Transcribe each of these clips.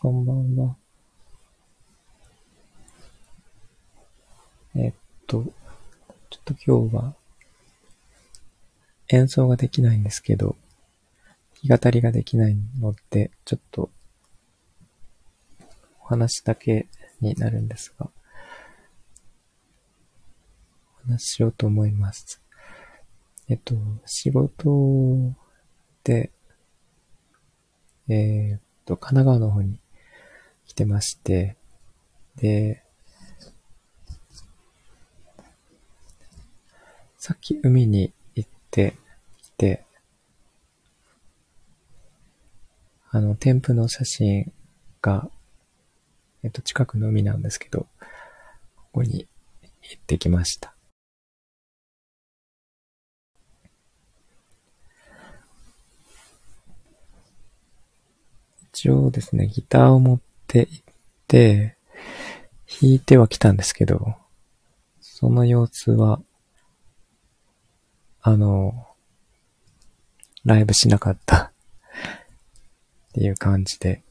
こんばんは。えっと、ちょっと今日は演奏ができないんですけど、弾き語りができないので、ちょっとお話だけになるんですが、お話ししようと思います。えっと、仕事で、えー、っと、神奈川の方に来てまして、で、さっき海に行ってきて、あの、添付の写真が、えっと、近くの海なんですけど、ここに行ってきました。一応ですね、ギターを持って行って、弾いては来たんですけど、その様子は、あの、ライブしなかった っていう感じで。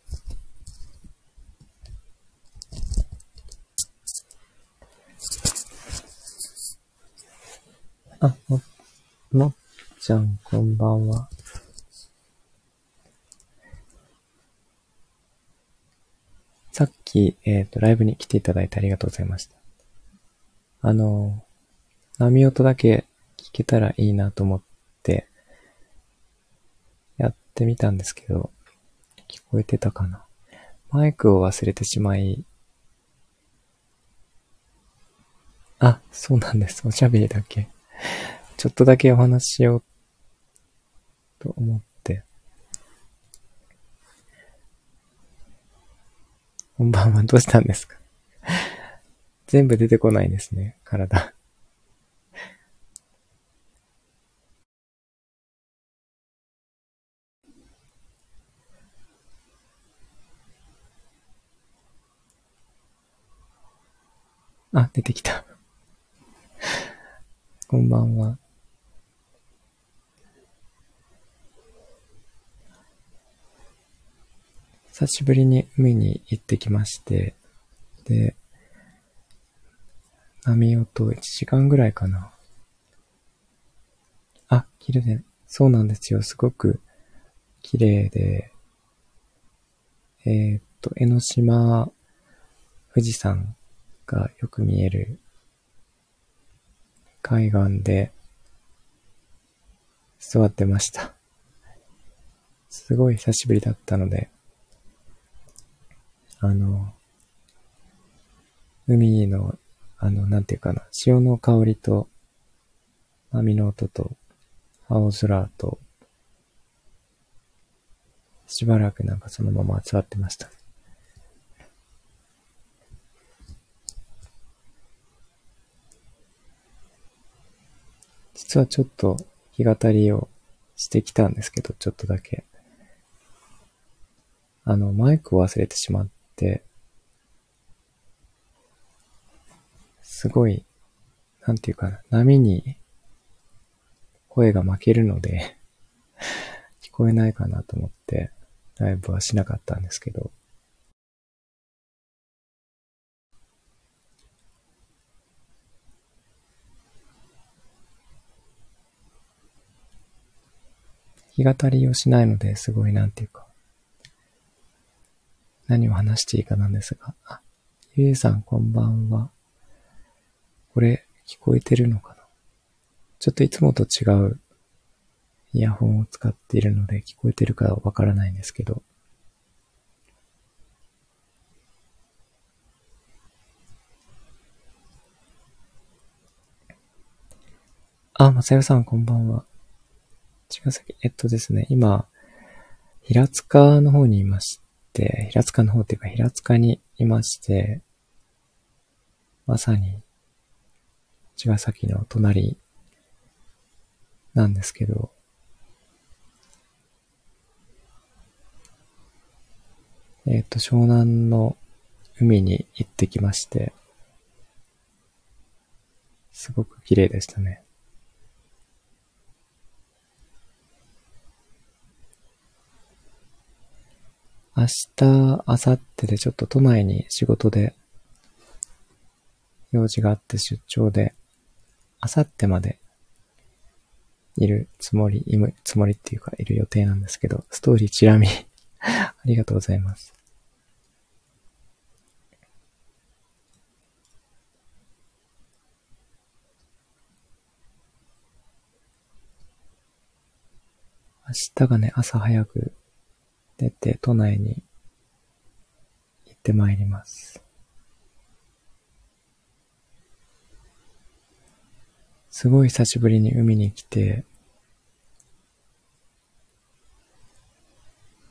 あ、も、もっちゃん、こんばんは。さっき、えっ、ー、と、ライブに来ていただいてありがとうございました。あの、波音だけ聞けたらいいなと思って、やってみたんですけど、聞こえてたかなマイクを忘れてしまい、あ、そうなんです。おしゃべりだけ。ちょっとだけお話ししようと思って。こんばんは、どうしたんですか？全部出てこないですね、体。あ、出てきた。こんばんは。久しぶりに海に行ってきまして、で、波音1時間ぐらいかな。あ、綺麗で、そうなんですよ。すごく綺麗で、えー、っと、江ノ島、富士山がよく見える海岸で座ってました。すごい久しぶりだったので、あの、海の、あの、なんていうかな、潮の香りと、波の音と、青空と、しばらくなんかそのまま座ってました。実はちょっと弾き語りをしてきたんですけど、ちょっとだけ。あの、マイクを忘れてしまって、すごい、なんていうかな、波に声が負けるので 聞こえないかなと思って、ライブはしなかったんですけど、弾き語りをしないので、すごいなんていうか、何を話していいかなんですが、あ、ゆえさんこんばんは。これ、聞こえてるのかな？ちょっといつもと違うイヤホンを使っているので聞こえてるかわからないんですけど、あ、まさよさんこんばんは。茅ヶ崎、えっとですね、今、平塚の方にいまして、平塚の方っていうか平塚にいまして、まさに、茅ヶ崎の隣なんですけど、えっ、と、湘南の海に行ってきまして、すごく綺麗でしたね。明日、明後日でちょっと都内に仕事で用事があって出張で、明後日までいるつもり、いむつもりっていうかいる予定なんですけど、ストーリーチラ見 ありがとうございます。明日がね、朝早く出て都内に行ってまいります。すごい久しぶりに海に来て、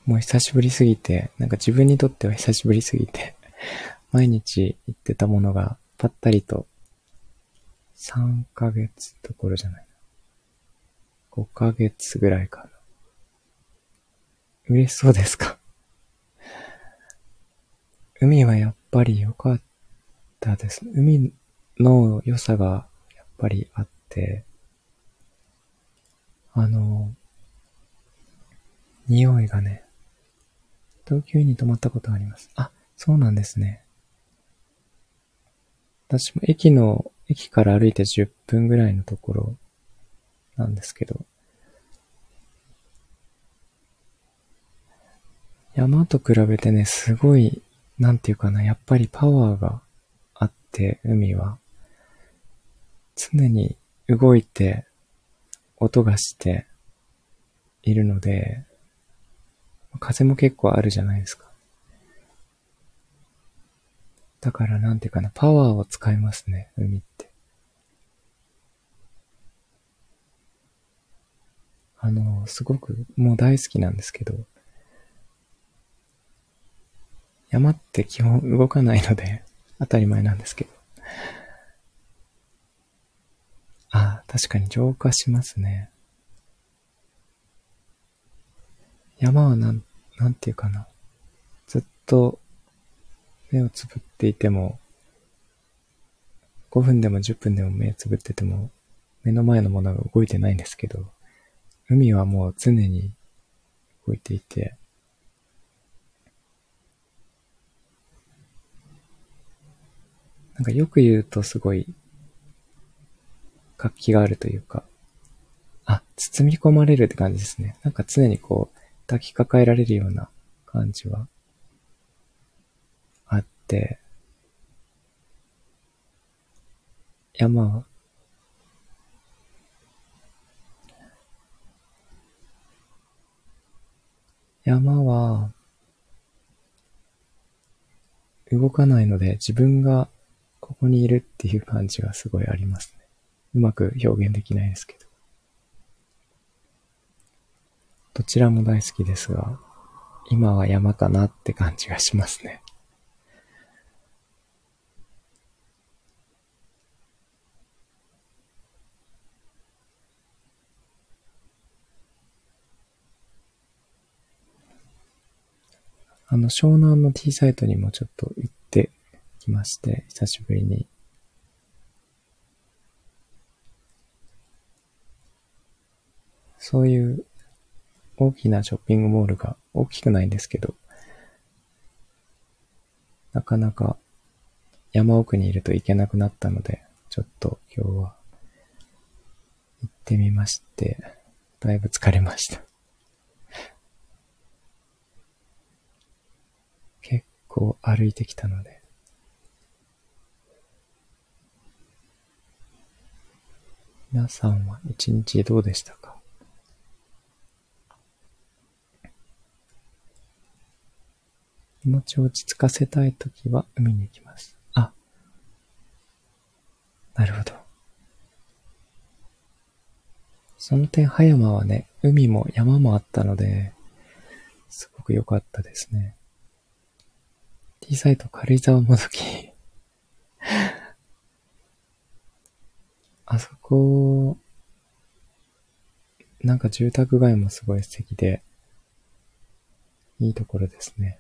もう久しぶりすぎて、なんか自分にとっては久しぶりすぎて、毎日行ってたものがぱったりと3ヶ月どころじゃないな。5ヶ月ぐらいかな。嬉しそうですか海はやっぱり良かったです。海の良さがやっぱりあって、あの、匂いがね、東京に泊まったことあります。あ、そうなんですね。私も駅の、駅から歩いて10分ぐらいのところなんですけど、山と比べてね、すごい、なんていうかな、やっぱりパワーがあって、海は。常に動いて、音がしているので、風も結構あるじゃないですか。だからなんていうかな、パワーを使いますね、海って。あの、すごくもう大好きなんですけど、山って基本動かないので、当たり前なんですけど。ああ、確かに浄化しますね。山はなん、なんていうかな。ずっと目をつぶっていても、5分でも10分でも目をつぶってても、目の前のものが動いてないんですけど、海はもう常に動いていて、なんかよく言うとすごい活気があるというか、あ、包み込まれるって感じですね。なんか常にこう抱きかかえられるような感じはあって、山は、山は、動かないので自分がここにいるっていう感じがすごいありますね。うまく表現できないですけど。どちらも大好きですが、今は山かなって感じがしますね。あの、湘南の T サイトにもちょっと行っきまして、久しぶりに。そういう大きなショッピングモールが大きくないんですけど、なかなか山奥にいると行けなくなったので、ちょっと今日は行ってみまして、だいぶ疲れました。結構歩いてきたので、皆さんは一日どうでしたか？気持ちを落ち着かせたいときは海に行きます。あ、なるほど。その点、葉山はね、海も山もあったので、すごく良かったですね。T サイト軽井沢もどきあそこ、なんか住宅街もすごい素敵で、いいところですね。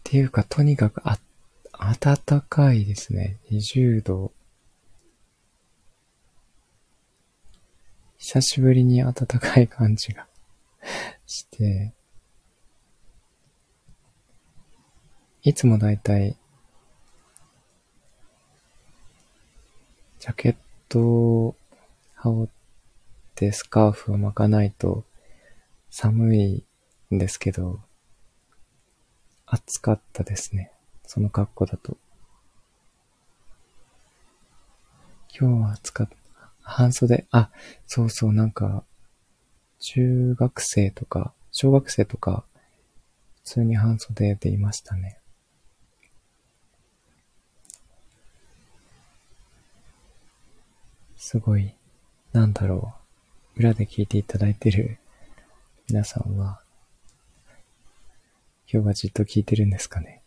っていうか、とにかくあ、暖かいですね。20度。久しぶりに暖かい感じが して、いつもだいたい、ジャケットを羽織ってスカーフを巻かないと寒いんですけど、暑かったですね。その格好だと。今日は暑かった。半袖、あ、そうそう、なんか、中学生とか、小学生とか、普通に半袖でいましたね。すごい、なんだろう。裏で聞いていただいてる皆さんは、今日はじっと聞いてるんですかね？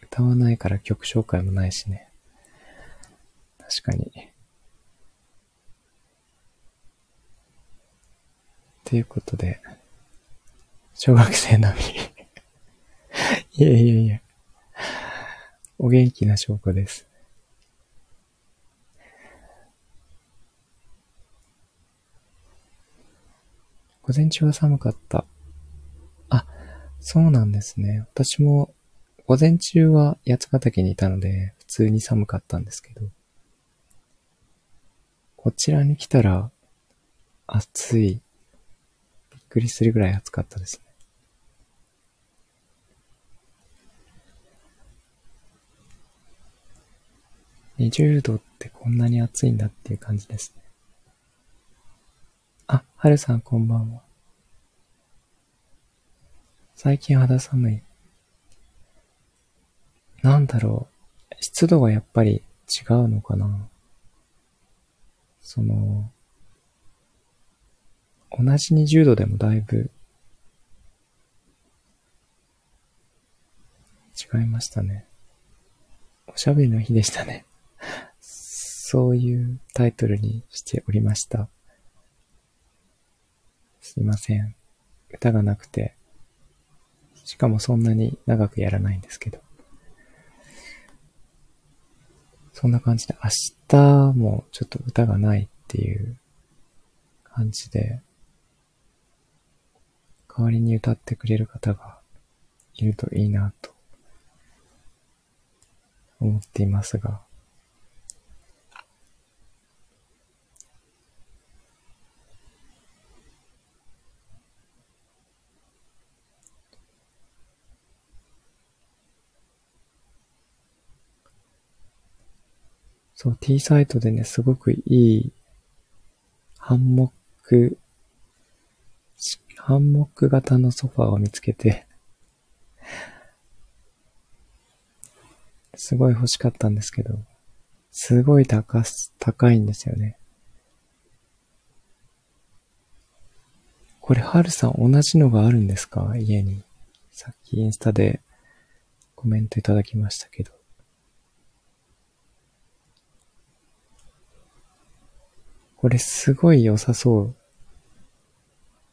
歌わないから曲紹介もないしね。確かに。ということで、小学生並み いやいやいや。お元気な証拠です。午前中は寒かった。あ、そうなんですね。私も午前中は八ヶ岳にいたので、普通に寒かったんですけど、こちらに来たら、暑い。びっくりするぐらい暑かったですね。20度ってこんなに暑いんだっていう感じですね。あ、はるさんこんばんは。最近肌寒い。なんだろう。湿度がやっぱり違うのかな。その、同じ20度でもだいぶ違いましたね。おしゃべりの日でしたね。そういうタイトルにしておりました。すいません。歌がなくて、しかもそんなに長くやらないんですけど。そんな感じで、明日もちょっと歌がないっていう感じで、代わりに歌ってくれる方がいるといいなと思っていますが、そう、T サイトでね、すごくいい、ハンモック、ハンモック型のソファーを見つけてすごい欲しかったんですけど、すごい高す高いんですよね。これ、はるさん同じのがあるんですか？家に。さっきインスタでコメントいただきましたけど。これすごい良さそう。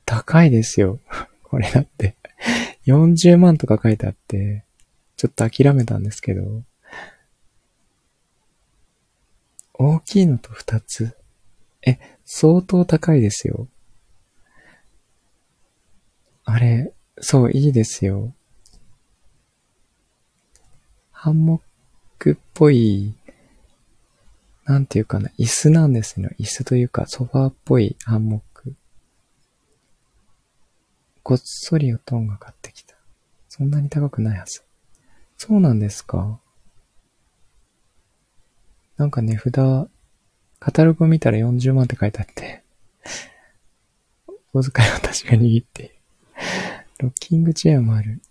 高いですよ。これだって40万とか書いてあって、ちょっと諦めたんですけど、大きいのと2つ。え、相当高いですよ。あれ、そう、いいですよ。ハンモックっぽいなんていうかな、椅子なんですよ。椅子というか、ソファーっぽいハンモック。ごっそりおとんが買ってきた。そんなに高くないはず。そうなんですか？なんか値札、カタログを見たら40万って書いてあって、お小遣いは確かに握っている。ロッキングチェアもある。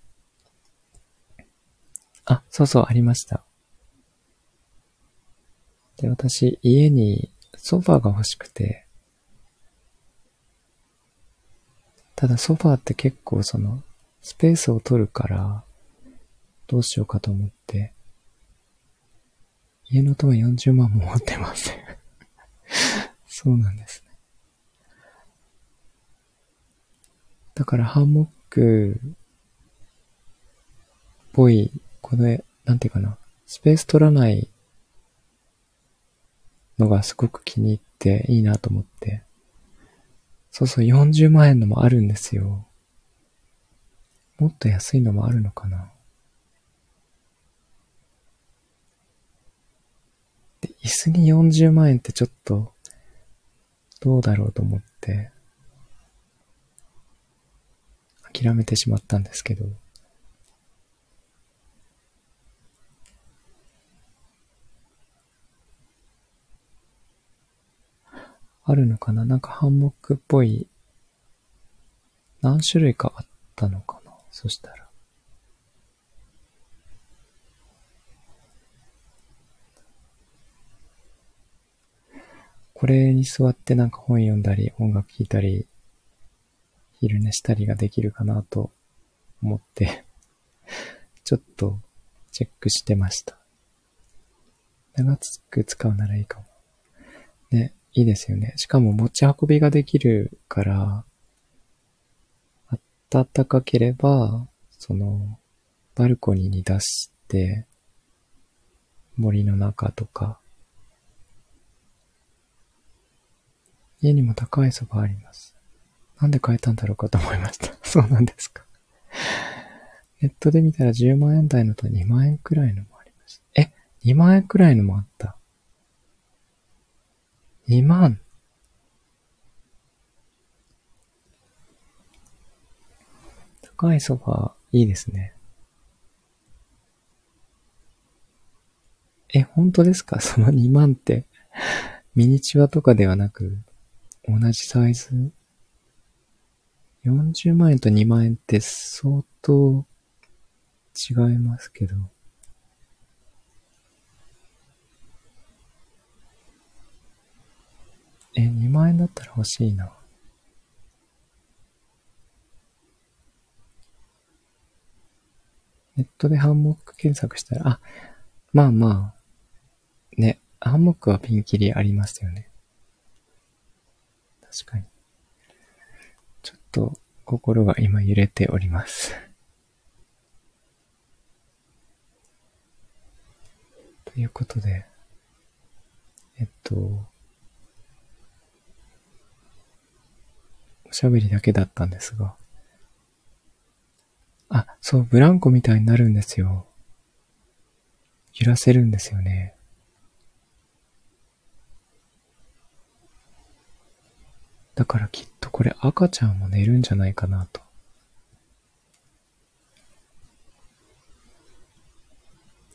あ、そうそう、ありました。で、私、家にソファーが欲しくて、ただソファーって結構その、スペースを取るから、どうしようかと思って、家の音は40万も持ってません。そうなんですね。だからハンモックっぽい、この、なんていうかな、スペース取らないのがすごく気に入っていいなと思ってそうそう、40万円のもあるんですよ。もっと安いのもあるのかな。で、椅子に40万円ってちょっと、どうだろうと思って、諦めてしまったんですけど。あるのかな？なんかハンモックっぽい、何種類かあったのかな？そしたら。これに座ってなんか本読んだり、音楽聴いたり、昼寝したりができるかなと思ってちょっとチェックしてました。長く使うならいいかも。いいですよね。しかも持ち運びができるから、暖かければ、その、バルコニーに出して、森の中とか、家にも高いソファあります。なんで買えたんだろうかと思いました。そうなんですか。ネットで見たら10万円台のと2万円くらいのもありました。え、2万円くらいのもあった。2万高いソファー、いいですね。え、本当ですか？その2万って、ミニチュアとかではなく、同じサイズ？40万円と2万円って相当違いますけど。え、2万円だったら欲しいな。ネットでハンモック検索したら、あ、まあまあ、ね、ハンモックはピンキリありますよね。確かに。ちょっと心が今揺れております。ということで、えっと、おしゃべりだけだったんですが、あ、そう、ブランコみたいになるんですよ。揺らせるんですよね。だからきっとこれ赤ちゃんも寝るんじゃないかなと。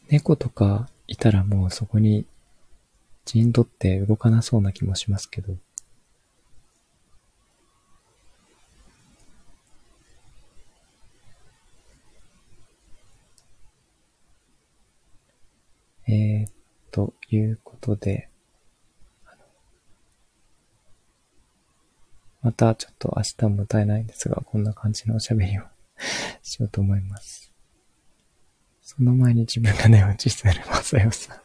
猫とかいたらもうそこに陣取って動かなそうな気もしますけど。えー、ということで、またちょっと明日も歌えないんですが、こんな感じのおしゃべりをしようと思います。その前に自分が寝落ちしてるまさよさん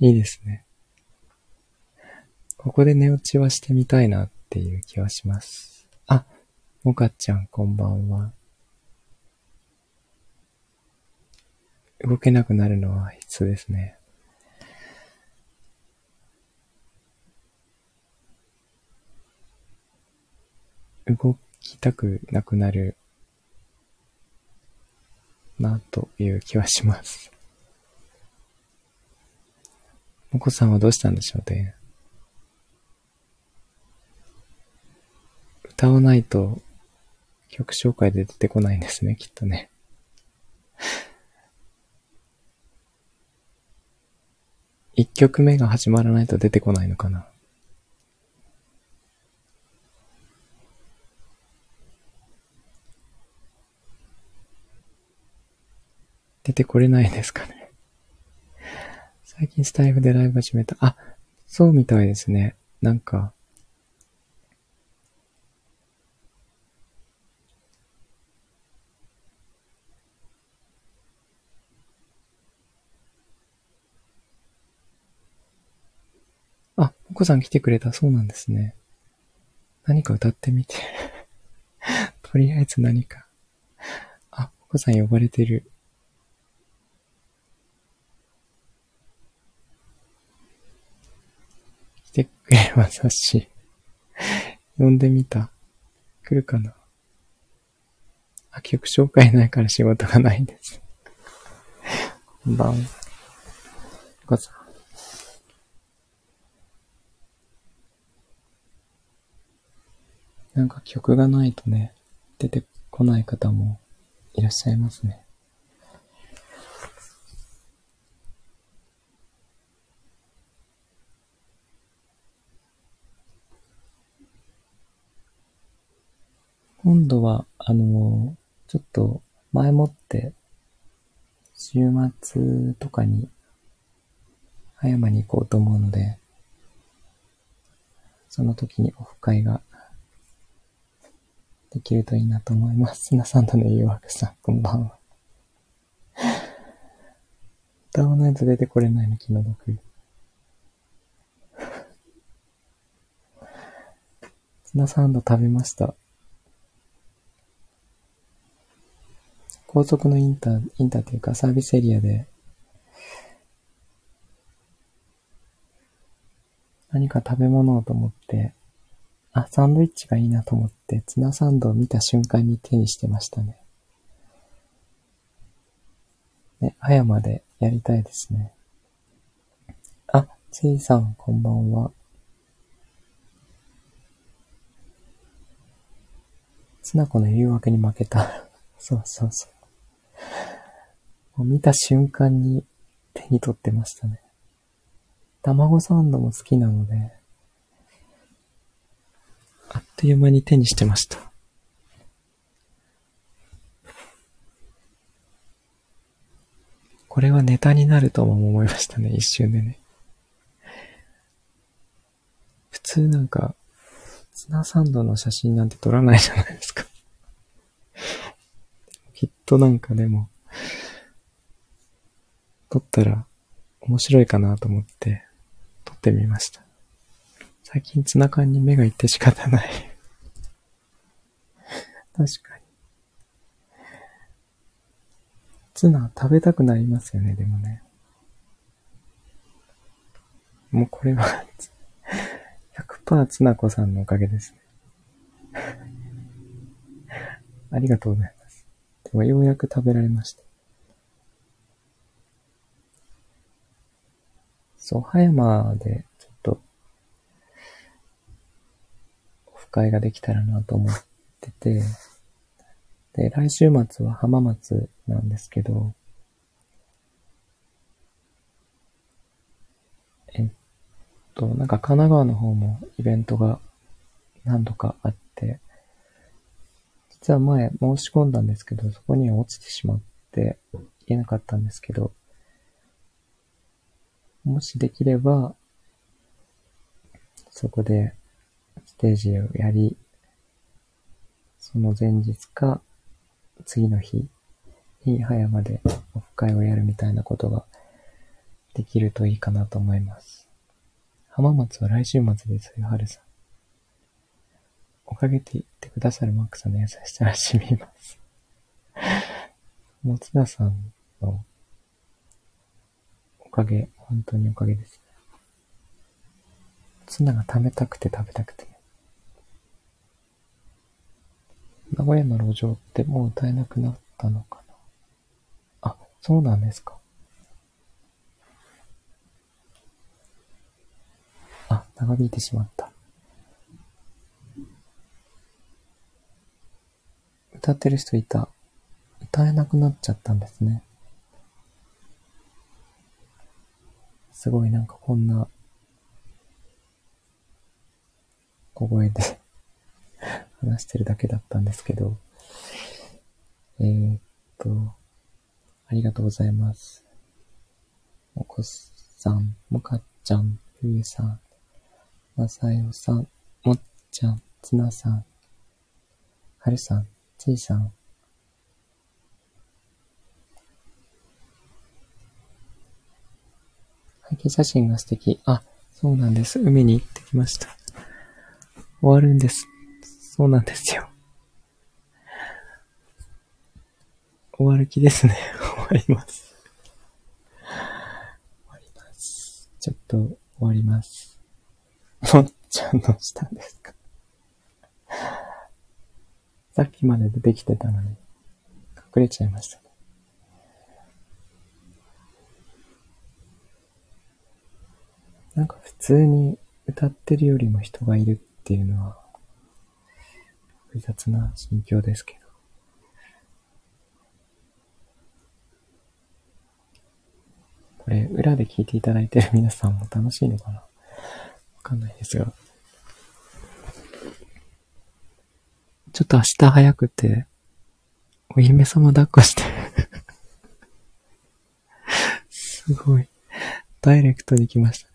いいですね。ここで寝落ちはしてみたいなっていう気はします。あ、もかちゃんこんばんは。動けなくなるのは必須ですね。動きたくなくなるなという気はします。もこさんはどうしたんでしょうね。歌わないと曲紹介で出てこないんですね、きっとね。一曲目が始まらないと出てこないのかな。出てこれないですかね。最近スタイフでライブ始めた。あ、そうみたいですね。なんか、あ、もこさん来てくれた。そうなんですね。何か歌ってみて とりあえず何か。あ、もこさん呼ばれてる。来てくれますし。呼んでみた。来るかなあ、曲紹介ないから仕事がないんです。こんばんは。ごさん。なんか曲がないとね、出てこない方もいらっしゃいますね。今度は、あの、ちょっと前もって、週末とかに、葉山に行こうと思うので、その時にオフ会ができるといいなと思います。砂サンドの誘惑さん、こんばんは。歌わないと出てこれないの、気の毒。砂サンド食べました。高速のインター、インターというかサービスエリアで、何か食べ物をと思って、あ、サンドイッチがいいなと思って、ツナサンドを見た瞬間に手にしてましたね。ね、葉山でやりたいですね。あ、ちいさん、こんばんは。ツナコの誘惑に負けた。そうそうそう。もう見た瞬間に手に取ってましたね。卵サンドも好きなので、という間に手にしてました。これはネタになるとも思いましたね、一瞬でね。普通なんか、ツナサンドの写真なんて撮らないじゃないですか。きっとなんかでも、撮ったら面白いかなと思って撮ってみました。最近ツナ缶に目がいって仕方ない確かに。ツナ食べたくなりますよね、でもね。もうこれは 100%ツナ子さんのおかげですね ありがとうございます。でもようやく食べられました。そう、葉山でちょっと、オフ会ができたらなと思ってて、で、来週末は浜松なんですけど、えっと、なんか神奈川の方もイベントが何度かあって、実は前申し込んだんですけど、そこには落ちてしまって行けなかったんですけど、もしできれば、そこでステージをやり、その前日か次の日に葉山でオフ会をやるみたいなことができるといいかなと思います。浜松は来週末ですよ、春さん。おかげで言ってくださるマックさんの優しさは染みます。もつなさんのおかげ、本当におかげです。ツナが食べたくて食べたくて。名古屋の路上ってもう歌えなくなったのかな？あ、そうなんですか。あ、長引いてしまった。歌ってる人いた。歌えなくなっちゃったんですね。すごいなんかこんな小声で話してるだけだったんですけど、えー、っと、ありがとうございます。おこさん、もかっちゃん、ふゆさん、まさよさん、もっちゃん、つなさん、はるさん、ちいさん、背景写真が素敵。あ、そうなんです。海に行ってきました。終わるんです。そうなんですよ。終わる気ですね。終わります。終わります。ちょっと終わります。もっちゃんの下ですか？さっきまで出てきてたのに、隠れちゃいましたね。なんか普通に歌ってるよりも人がいるっていうのは、複雑な心境ですけど。これ、裏で聞いていただいてる皆さんも楽しいのかな？わかんないですが。ちょっと明日早くて、お姫様抱っこしてすごい。ダイレクトに来ましたね。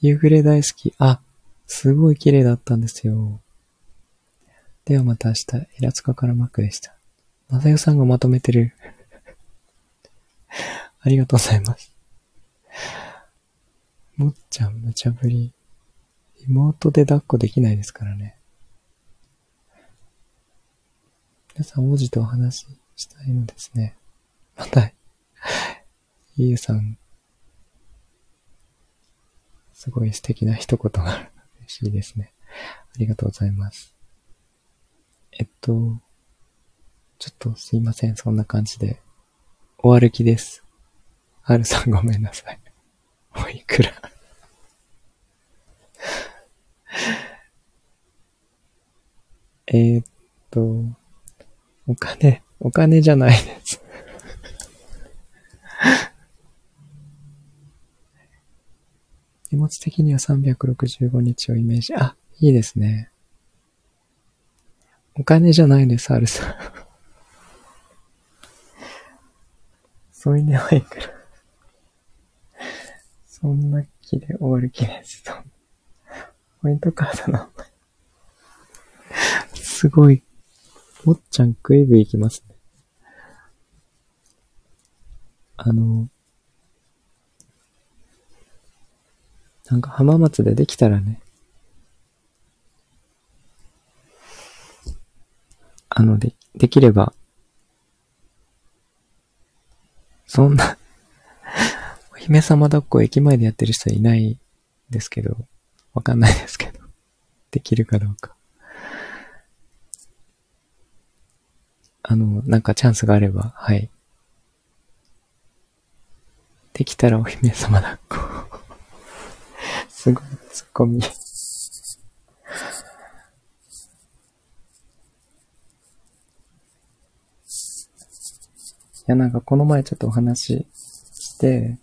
夕暮れ大好き。あ、すごい綺麗だったんですよ。ではまた明日、平塚からマックでした。まさよさんがまとめてる。ありがとうございます。もっちゃん無茶ぶり。妹で抱っこできないですからね。皆さん王子とお話ししたいのですね。また、ゆうさん、すごい素敵な一言が嬉しいですね。ありがとうございます。えっと、ちょっとすいません、そんな感じで。終わる気です。はるさんごめんなさい。おいくらえっと、お金、お金じゃないです気持ち的には365日をイメージ。あ、いいですね。お金じゃないです、アルさん。添い寝はいくら。そんな気で終わる気です。ポイントカードのすごいもっちゃんクイブ行きますね。あの、なんか浜松でできたらね、の、で、できれば、そんなお 姫様抱っこ駅前でやってる人いないですけど、わかんないですけど、できるかどうか。あの、なんかチャンスがあれば、はい。できたらお姫様抱っこ。すごいツッコミ。や、なんかこの前ちょっとお話して、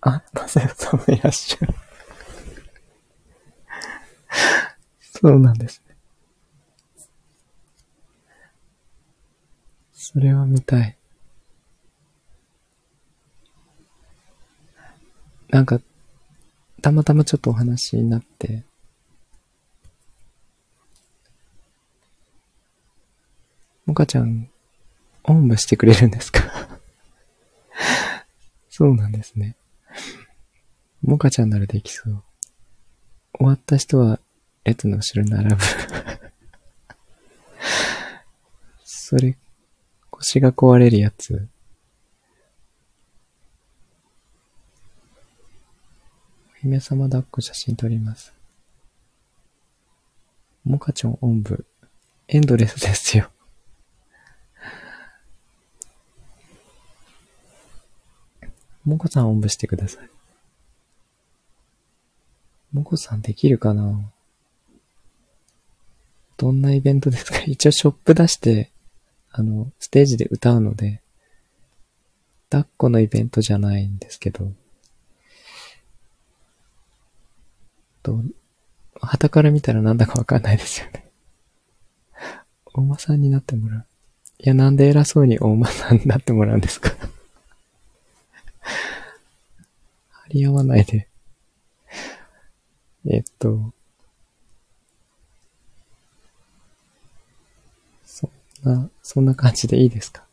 あ、まさよさんもいらっしゃる。そうなんですね。それは見たい。なんか、たまたまちょっとお話になって、もかちゃん、おんぶしてくれるんですか？そうなんですね。もかちゃんならできそう。終わった人は列の後ろに並ぶ それ腰が壊れるやつ。お姫様抱っこ写真撮ります。モカチョンおんぶ。エンドレスですよ。モコさんおんぶしてください。モコさんできるかな？どんなイベントですか？一応ショップ出してあの、ステージで歌うので、抱っこのイベントじゃないんですけど、と、旗から見たらなんだかわかんないですよね。大間さんになってもらう。いや、なんで偉そうに大間さんになってもらうんですか張り合わないで。えっと、そんな、そんな感じでいいですか？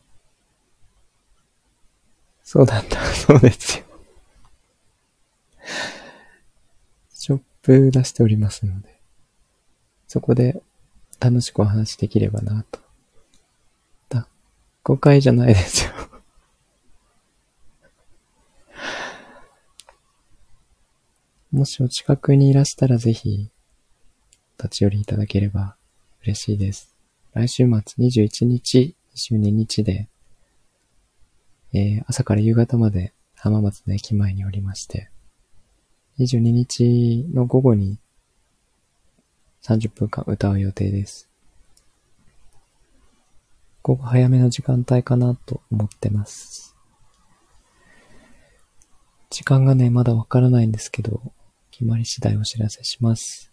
そうだった。そうですよ。ショップ出しておりますので、そこで楽しくお話できればなと。だ、誤解じゃないですよもしお近くにいらしたらぜひ、立ち寄りいただければ嬉しいです。来週末21日、22日で、えー、朝から夕方まで浜松の駅前におりまして、22日の午後に30分間歌う予定です。午後早めの時間帯かなと思ってます。時間がね、まだわからないんですけど、決まり次第お知らせします。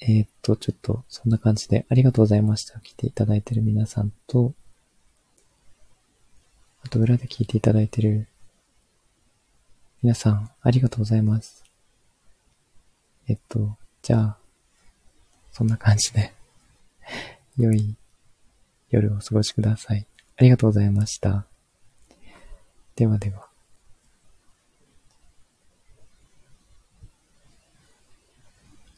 えー、っと、ちょっと、そんな感じでありがとうございました。来ていただいてる皆さんと、あと裏で聞いていただいてる皆さん、ありがとうございます。えっと、じゃあ、そんな感じで 良い夜をお過ごしください。ありがとうございました。ではでは。